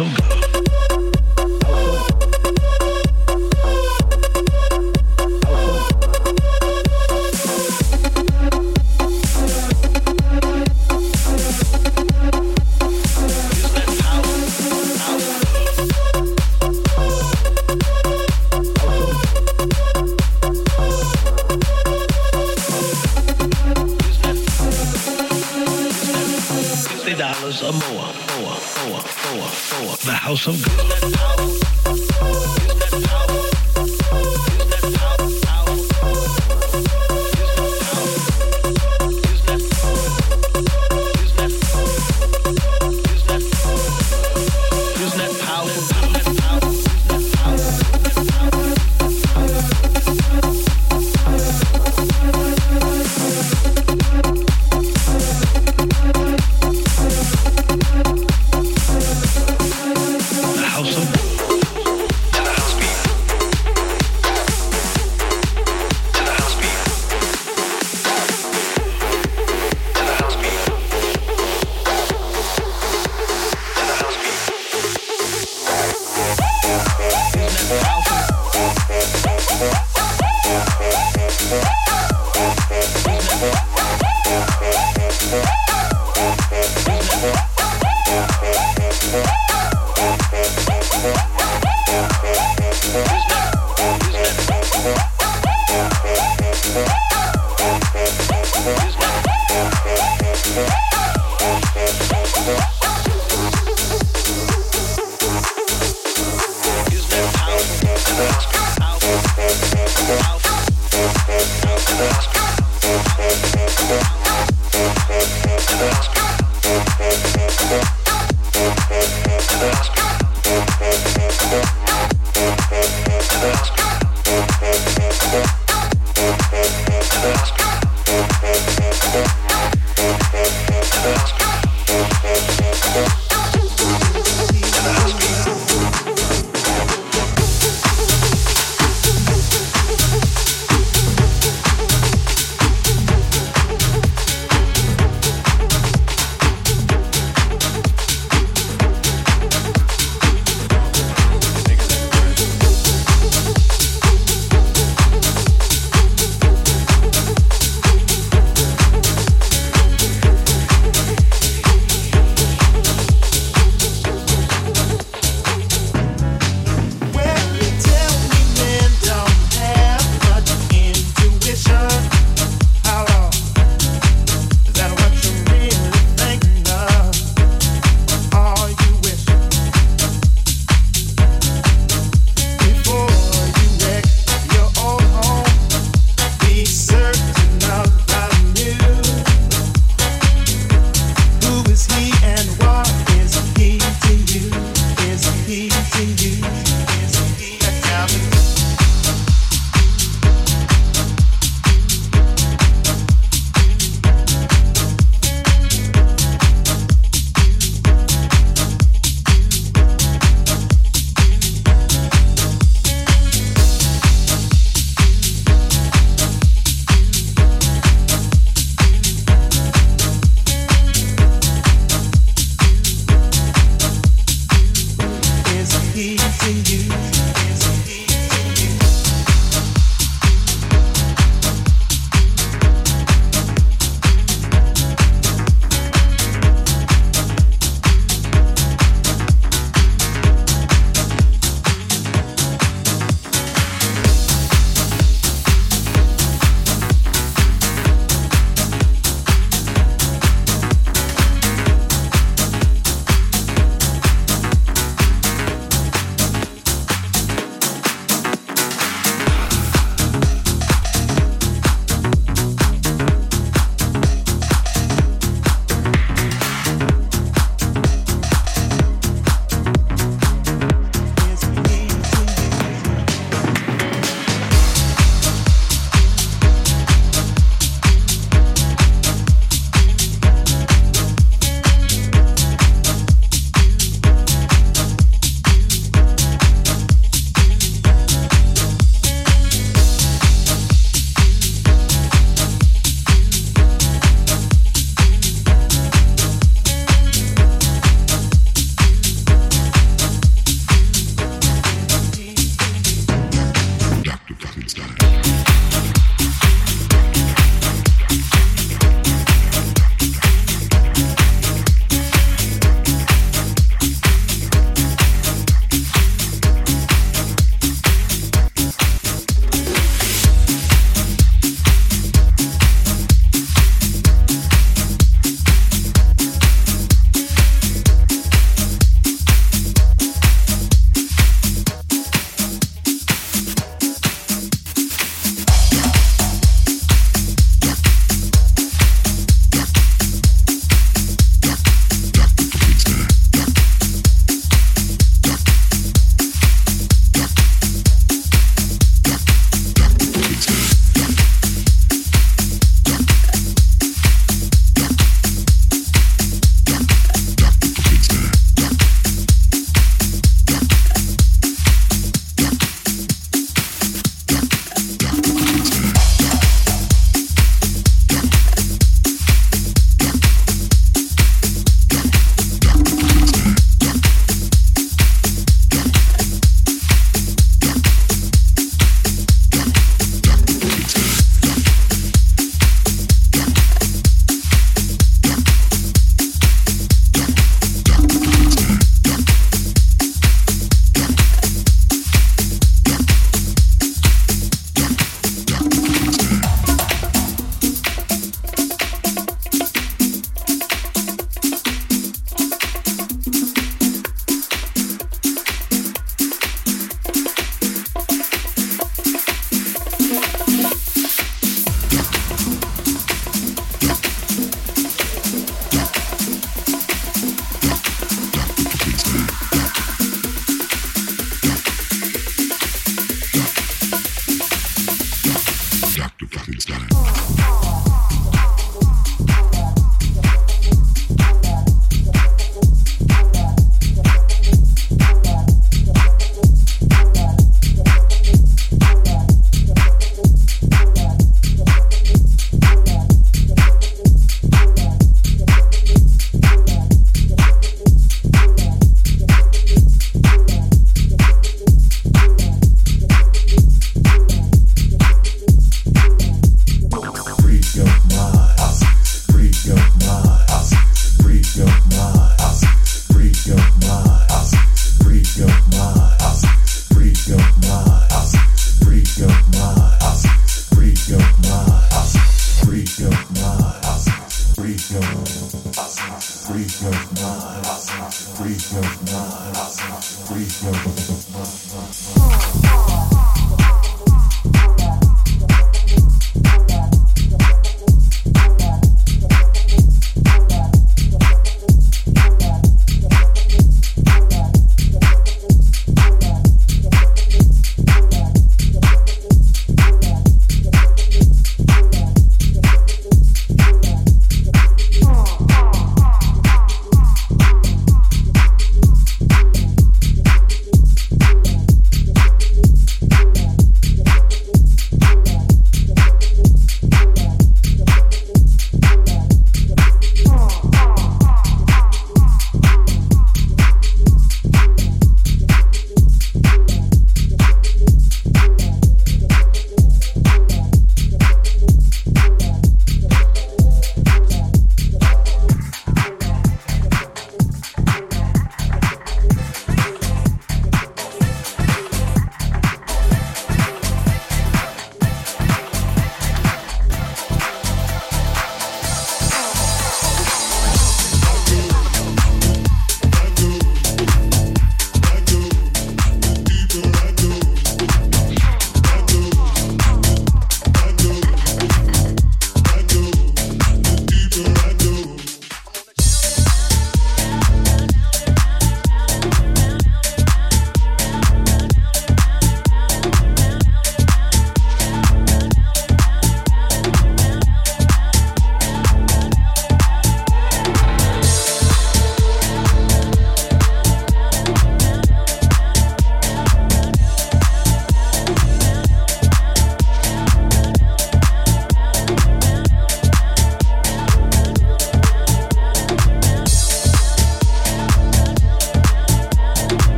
The House more.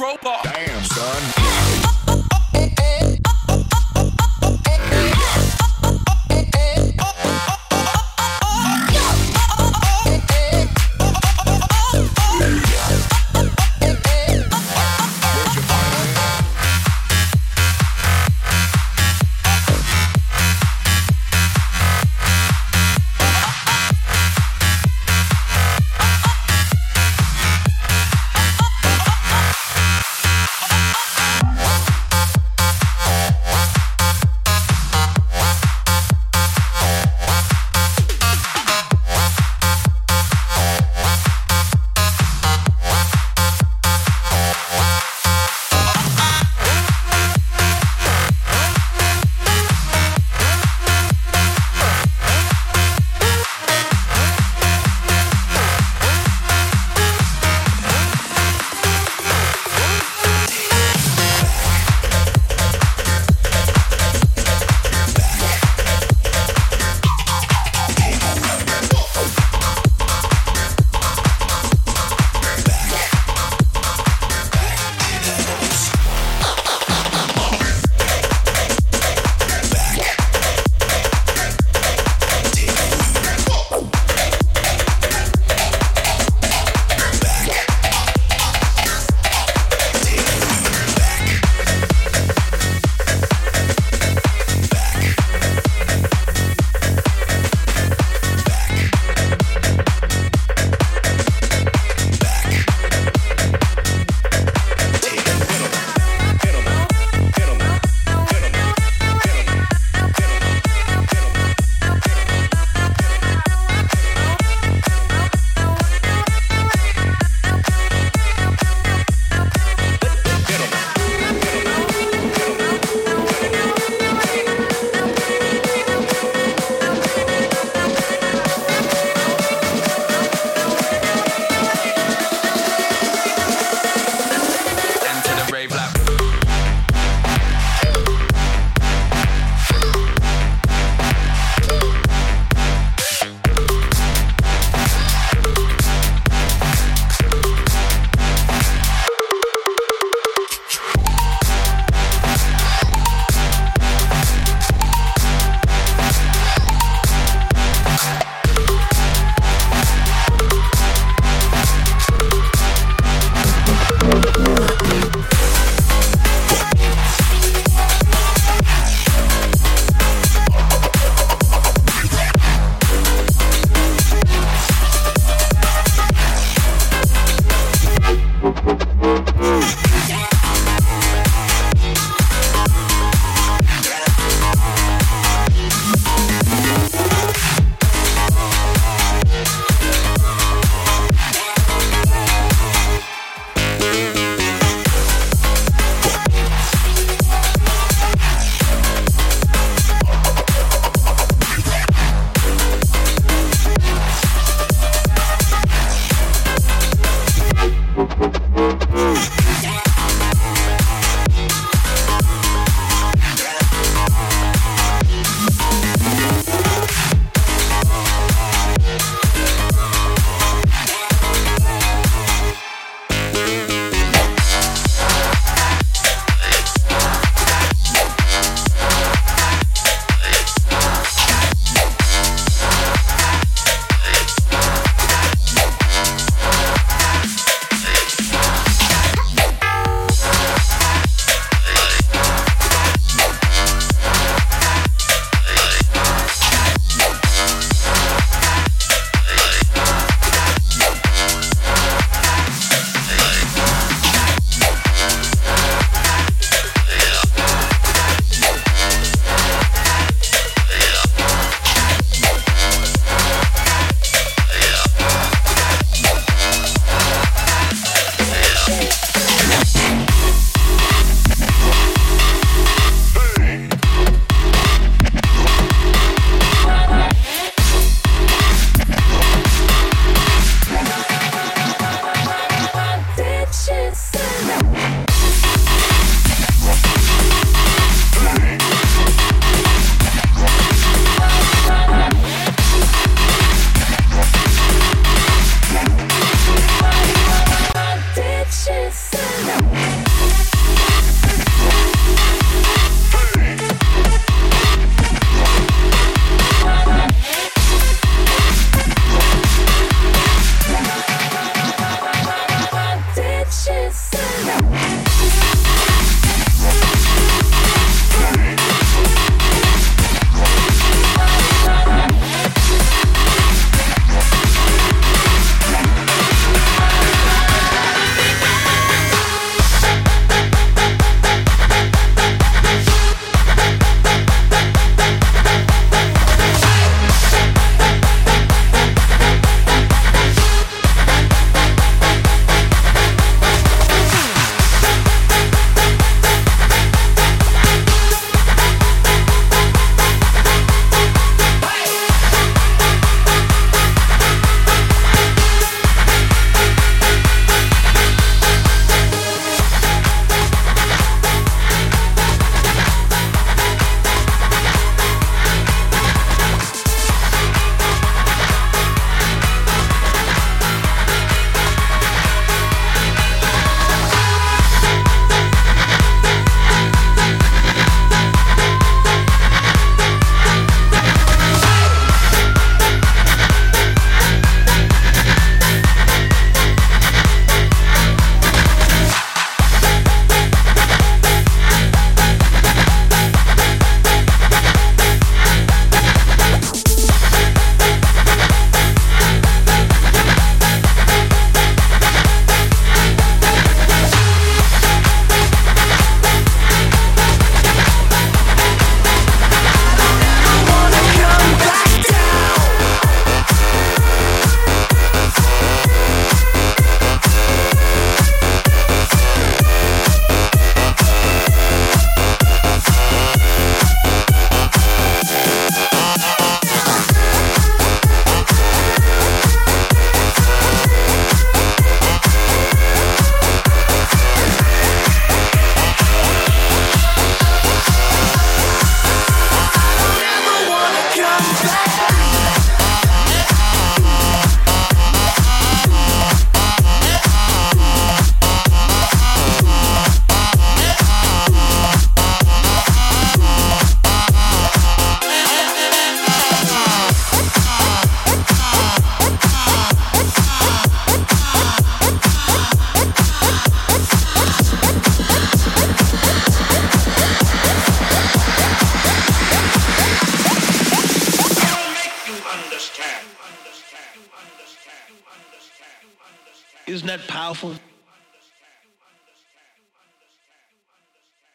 robot. Damn, son.